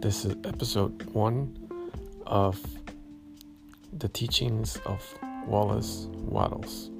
This is episode one of the teachings of Wallace Wattles.